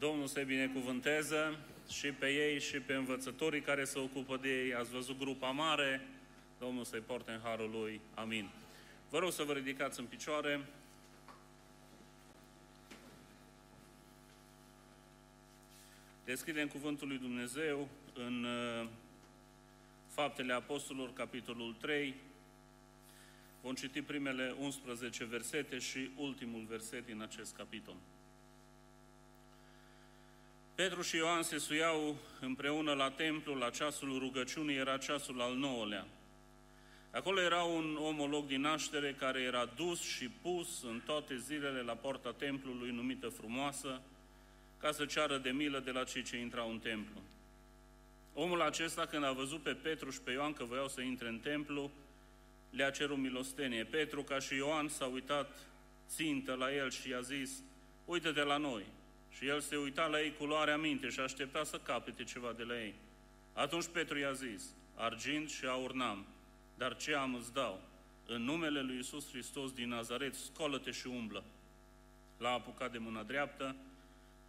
Domnul să binecuvânteze și pe ei și pe învățătorii care se ocupă de ei. Ați văzut grupa mare, Domnul să-i porte în harul lui. Amin. Vă rog să vă ridicați în picioare. Deschidem Cuvântul lui Dumnezeu în uh, Faptele Apostolilor, capitolul 3. Vom citi primele 11 versete și ultimul verset din acest capitol. Petru și Ioan se suiau împreună la templu, la ceasul rugăciunii, era ceasul al nouălea. Acolo era un omolog din naștere care era dus și pus în toate zilele la porta templului numită frumoasă, ca să ceară de milă de la cei ce intrau în templu. Omul acesta, când a văzut pe Petru și pe Ioan că voiau să intre în templu, le-a cerut milostenie. Petru, ca și Ioan, s-a uitat țintă la el și i-a zis, uite-te la noi. Și el se uita la ei cu luarea minte și aștepta să capete ceva de la ei. Atunci Petru i-a zis, argint și aur n-am, dar ce am îți dau? În numele lui Isus Hristos din Nazaret, scolă-te și umblă. L-a apucat de mâna dreaptă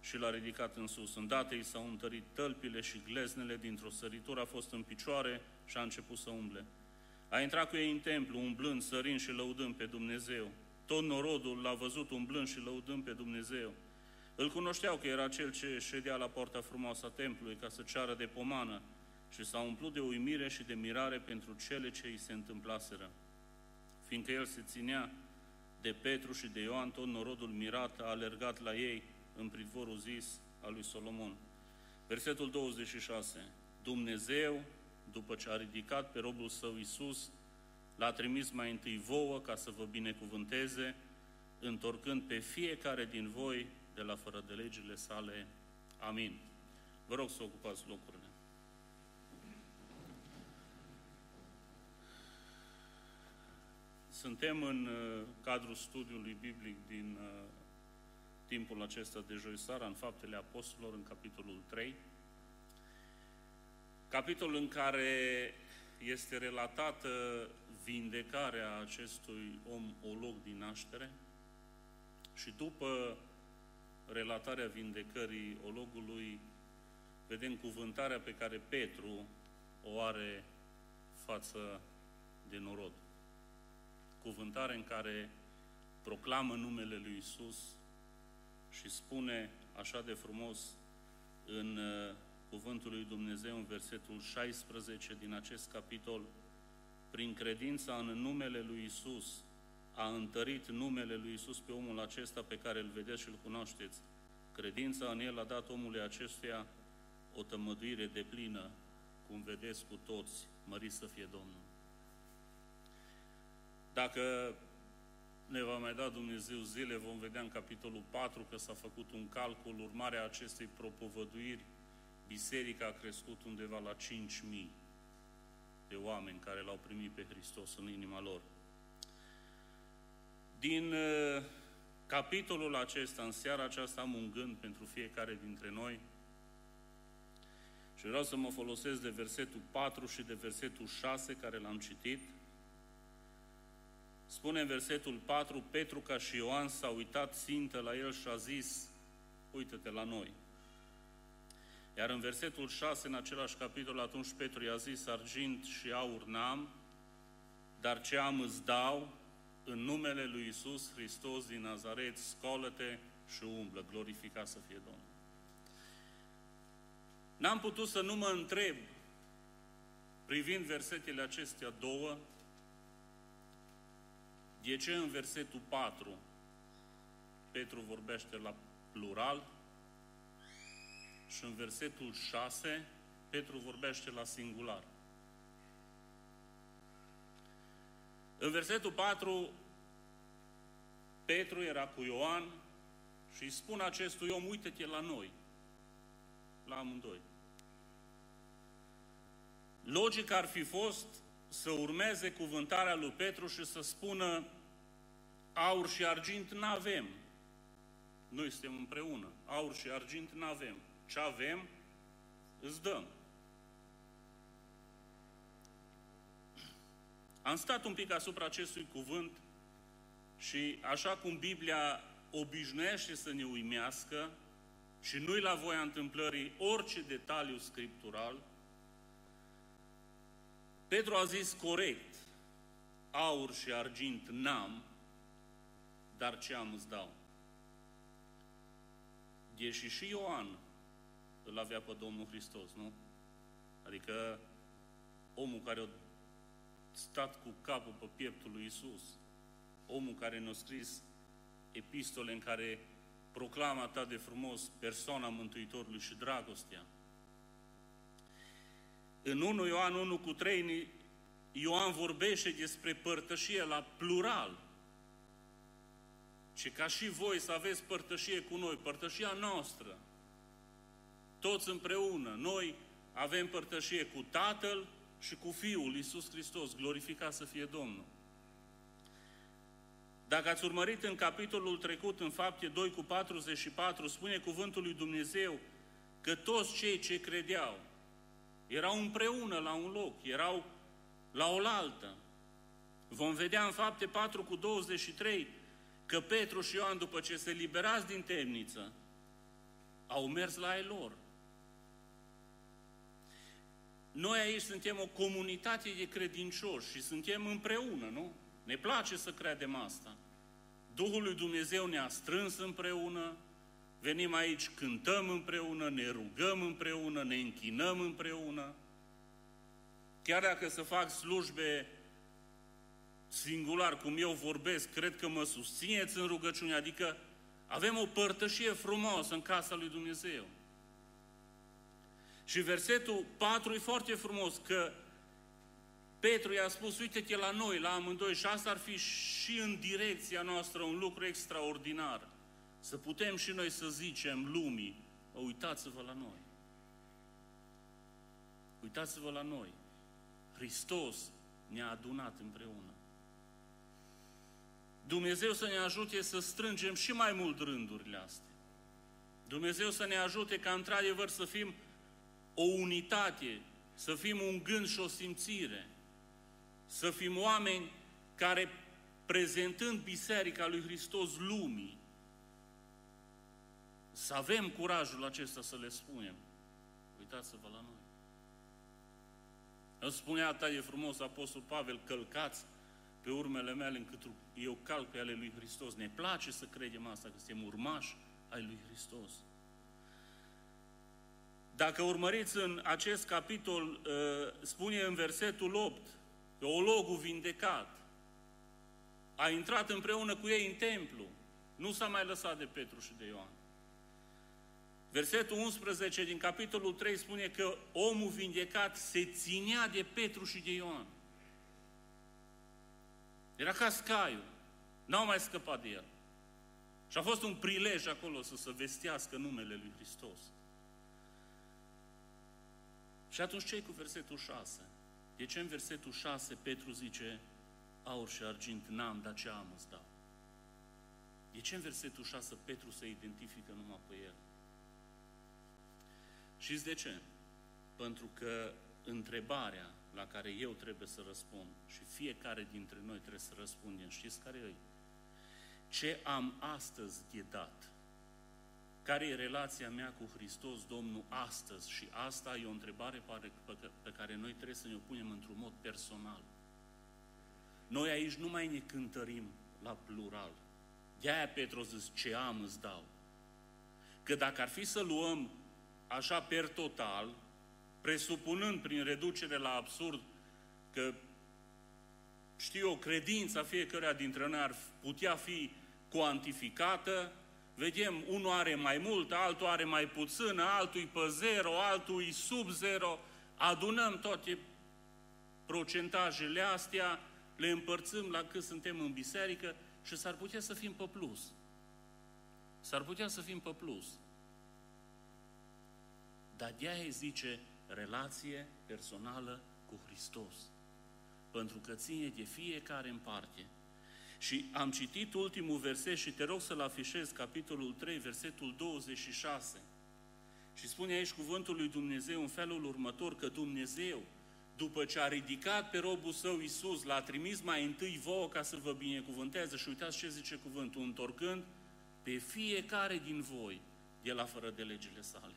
și l-a ridicat în sus. Îndată i s-au întărit tălpile și gleznele, dintr-o săritură a fost în picioare și a început să umble. A intrat cu ei în templu, umblând, sărind și lăudând pe Dumnezeu. Tot norodul l-a văzut umblând și lăudând pe Dumnezeu. Îl cunoșteau că era cel ce ședea la poarta frumoasă a templului ca să ceară de pomană și s-a umplut de uimire și de mirare pentru cele ce îi se întâmplaseră. Fiindcă el se ținea de Petru și de Ioan, tot norodul mirat a alergat la ei în pridvorul zis al lui Solomon. Versetul 26. Dumnezeu, după ce a ridicat pe robul său Isus, l-a trimis mai întâi vouă ca să vă binecuvânteze, întorcând pe fiecare din voi de la fără de legile sale. Amin. Vă rog să ocupați locurile. Suntem în uh, cadrul studiului biblic din uh, timpul acesta de joi seara, în Faptele Apostolilor, în capitolul 3. Capitolul în care este relatată vindecarea acestui om olog din naștere și după relatarea vindecării ologului, vedem cuvântarea pe care Petru o are față de norod. Cuvântare în care proclamă numele lui Isus și spune așa de frumos în uh, cuvântul lui Dumnezeu în versetul 16 din acest capitol, prin credința în numele lui Isus, a întărit numele lui Isus pe omul acesta pe care îl vedeți și îl cunoașteți. Credința în el a dat omului acestuia o tămăduire de plină, cum vedeți cu toți, mărit să fie Domnul. Dacă ne va mai da Dumnezeu zile, vom vedea în capitolul 4 că s-a făcut un calcul, urmarea acestei propovăduiri, biserica a crescut undeva la 5.000 de oameni care l-au primit pe Hristos în inima lor. Din uh, capitolul acesta, în seara aceasta, am un gând pentru fiecare dintre noi și vreau să mă folosesc de versetul 4 și de versetul 6 care l-am citit. Spune în versetul 4, Petru ca și Ioan s-a uitat țintă la el și a zis, uită-te la noi. Iar în versetul 6, în același capitol, atunci Petru i-a zis, argint și aur n-am, dar ce am îți dau, în numele lui Isus Hristos din Nazaret, scolă-te și umblă, glorificat să fie Domnul. N-am putut să nu mă întreb, privind versetele acestea două, de ce în versetul 4 Petru vorbește la plural și în versetul 6 Petru vorbește la singular. În versetul 4, Petru era cu Ioan și îi spun acestui om, uite-te la noi, la amândoi. Logic ar fi fost să urmeze cuvântarea lui Petru și să spună, aur și argint n-avem. Noi suntem împreună. Aur și argint n-avem. Ce avem, îți dăm. Am stat un pic asupra acestui cuvânt și așa cum Biblia obișnuiește să ne uimească și nu-i la voia întâmplării orice detaliu scriptural, Petru a zis corect, aur și argint n-am, dar ce am îți dau. Deși și Ioan îl avea pe Domnul Hristos, nu? Adică omul care a stat cu capul pe pieptul lui Isus, omul care ne-a scris epistole în care proclamă atât de frumos persoana Mântuitorului și dragostea. În 1 Ioan 1 cu 3, Ioan vorbește despre părtășie la plural. Și ca și voi să aveți părtășie cu noi, părtășia noastră, toți împreună, noi avem părtășie cu Tatăl și cu Fiul Iisus Hristos, glorificat să fie Domnul. Dacă ați urmărit în capitolul trecut, în fapte 2 cu 44, spune cuvântul lui Dumnezeu că toți cei ce credeau erau împreună la un loc, erau la oaltă. Vom vedea în fapte 4 cu 23 că Petru și Ioan, după ce se liberați din temniță, au mers la ei lor. Noi aici suntem o comunitate de credincioși și suntem împreună, nu? Ne place să credem asta. Duhul lui Dumnezeu ne-a strâns împreună, venim aici, cântăm împreună, ne rugăm împreună, ne închinăm împreună. Chiar dacă să fac slujbe singular, cum eu vorbesc, cred că mă susțineți în rugăciune, adică avem o părtășie frumoasă în casa lui Dumnezeu. Și versetul 4 e foarte frumos, că Petru i-a spus, uite-te la noi, la amândoi, și asta ar fi și în direcția noastră un lucru extraordinar. Să putem și noi să zicem lumii, uitați-vă la noi. Uitați-vă la noi. Hristos ne-a adunat împreună. Dumnezeu să ne ajute să strângem și mai mult rândurile astea. Dumnezeu să ne ajute ca într-adevăr să fim o unitate, să fim un gând și o simțire, să fim oameni care, prezentând Biserica lui Hristos lumii, să avem curajul acesta să le spunem. Uitați-vă la noi. Îmi spunea atât de frumos Apostol Pavel, călcați pe urmele mele încât eu calc pe ale lui Hristos. Ne place să credem asta, că suntem urmași ai lui Hristos. Dacă urmăriți în acest capitol, uh, spune în versetul 8, teologul vindecat, a intrat împreună cu ei în templu, nu s-a mai lăsat de Petru și de Ioan. Versetul 11 din capitolul 3 spune că omul vindecat se ținea de Petru și de Ioan. Era ca scaiul. N-au mai scăpat de el. Și a fost un prilej acolo să se vestească numele lui Hristos. Și atunci ce cu versetul 6? De ce în versetul 6 Petru zice aur și argint n-am, dar ce am îți dau? De ce în versetul 6 Petru se identifică numai pe el? Și de ce? Pentru că întrebarea la care eu trebuie să răspund și fiecare dintre noi trebuie să răspundem, știți care e? Ce am astăzi de dat? Care e relația mea cu Hristos Domnul astăzi? Și asta e o întrebare pe care noi trebuie să ne o punem într-un mod personal. Noi aici nu mai ne cântărim la plural. De-aia Petru zis, ce am îți dau. Că dacă ar fi să luăm așa per total, presupunând prin reducere la absurd că știu o credința fiecăruia dintre noi ar putea fi cuantificată, vedem, unul are mai mult, altul are mai puțin, altul e pe zero, altul e sub zero, adunăm toate procentajele astea, le împărțim la cât suntem în biserică și s-ar putea să fim pe plus. S-ar putea să fim pe plus. Dar de-aia zice relație personală cu Hristos. Pentru că ține de fiecare în parte. Și am citit ultimul verset și te rog să-l afișez, capitolul 3, versetul 26. Și spune aici cuvântul lui Dumnezeu în felul următor, că Dumnezeu, după ce a ridicat pe robul său Iisus, l-a trimis mai întâi vouă ca să vă binecuvânteze. Și uitați ce zice cuvântul, întorcând pe fiecare din voi la fără de legile sale.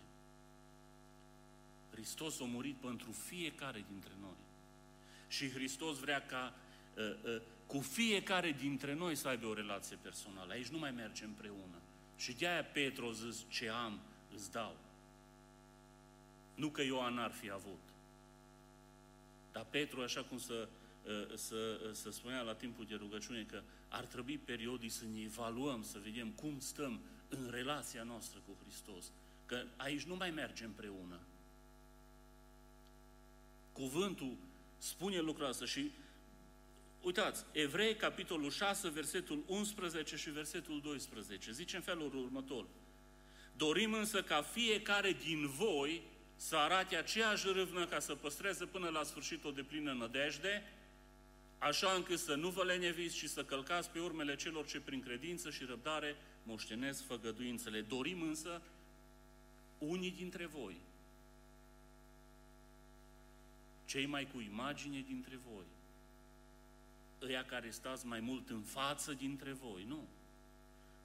Hristos a murit pentru fiecare dintre noi. Și Hristos vrea ca uh, uh, cu fiecare dintre noi să aibă o relație personală. Aici nu mai merge împreună. Și de aia Petru a zis, ce am, îți dau. Nu că Ioan ar fi avut. Dar Petru, așa cum să, ă, să, să spunea la timpul de rugăciune, că ar trebui periodic să ne evaluăm, să vedem cum stăm în relația noastră cu Hristos. Că aici nu mai merge împreună. Cuvântul spune lucrul ăsta și uitați, Evrei, capitolul 6, versetul 11 și versetul 12, zice în felul următor. Dorim însă ca fiecare din voi să arate aceeași râvnă ca să păstreze până la sfârșit o deplină nădejde, așa încât să nu vă leneviți și să călcați pe urmele celor ce prin credință și răbdare moștenesc făgăduințele. Dorim însă unii dintre voi, cei mai cu imagine dintre voi, ăia care stați mai mult în față dintre voi, nu.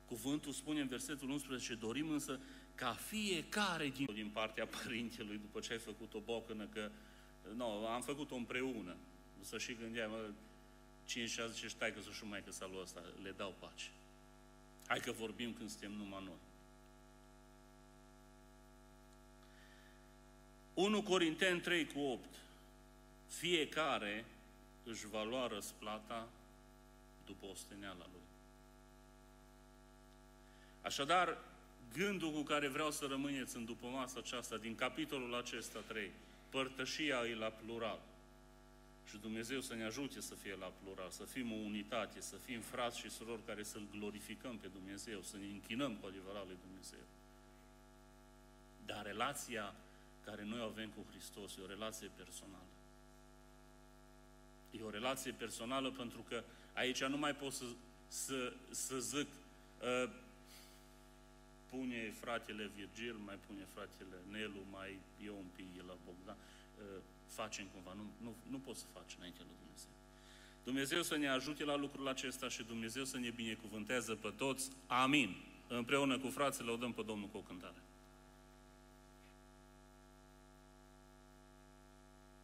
Cuvântul spune în versetul 11, dorim însă ca fiecare din, din partea părintelui, după ce ai făcut o bocănă, că nu, am făcut-o împreună. Să și gândeam, cine și zice, stai că să-și mai că salul ăsta, le dau pace. Hai că vorbim când suntem numai noi. 1 Corinteni 3 cu 8. Fiecare își va lua răsplata după osteneala lui. Așadar, gândul cu care vreau să rămâneți în după masa aceasta, din capitolul acesta 3, părtășia e la plural. Și Dumnezeu să ne ajute să fie la plural, să fim o unitate, să fim frați și surori care să-L glorificăm pe Dumnezeu, să ne închinăm cu adevărat lui Dumnezeu. Dar relația care noi avem cu Hristos e o relație personală. E o relație personală pentru că aici nu mai pot să, să, să zic uh, pune fratele Virgil, mai pune fratele Nelu, mai eu un pic la Bogdan, uh, facem cumva, nu, nu, nu pot să faci înainte lui Dumnezeu. Dumnezeu să ne ajute la lucrul acesta și Dumnezeu să ne binecuvânteze pe toți. Amin. Împreună cu frații, o dăm pe Domnul cu o cântare.